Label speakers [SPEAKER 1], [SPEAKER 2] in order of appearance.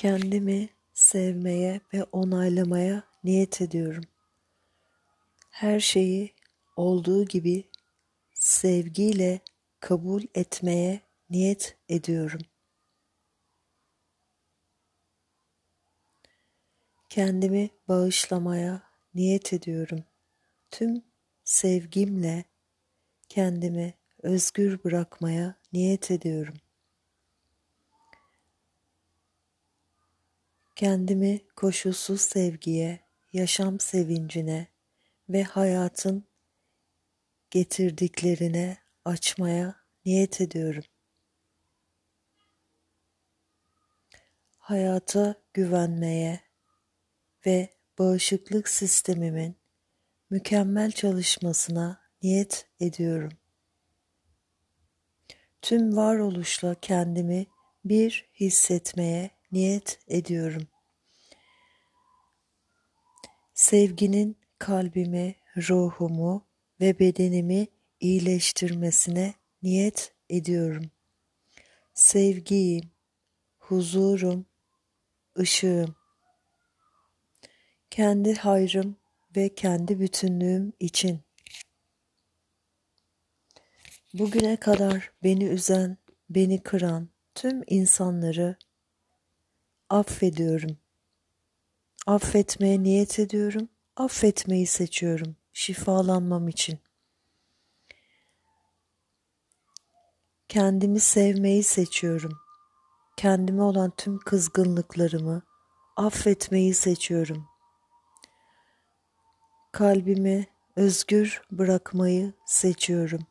[SPEAKER 1] Kendimi sevmeye ve onaylamaya niyet ediyorum. Her şeyi olduğu gibi sevgiyle kabul etmeye niyet ediyorum. Kendimi bağışlamaya niyet ediyorum. Tüm sevgimle kendimi özgür bırakmaya niyet ediyorum. Kendimi koşulsuz sevgiye, yaşam sevincine ve hayatın getirdiklerine açmaya niyet ediyorum. Hayata güvenmeye ve bağışıklık sistemimin mükemmel çalışmasına niyet ediyorum. Tüm varoluşla kendimi bir hissetmeye niyet ediyorum. Sevginin kalbimi, ruhumu ve bedenimi iyileştirmesine niyet ediyorum. Sevgiyim, huzurum, ışığım. Kendi hayrım ve kendi bütünlüğüm için. Bugüne kadar beni üzen, beni kıran tüm insanları affediyorum. Affetmeye niyet ediyorum. Affetmeyi seçiyorum şifalanmam için. Kendimi sevmeyi seçiyorum. Kendime olan tüm kızgınlıklarımı affetmeyi seçiyorum. Kalbimi özgür bırakmayı seçiyorum.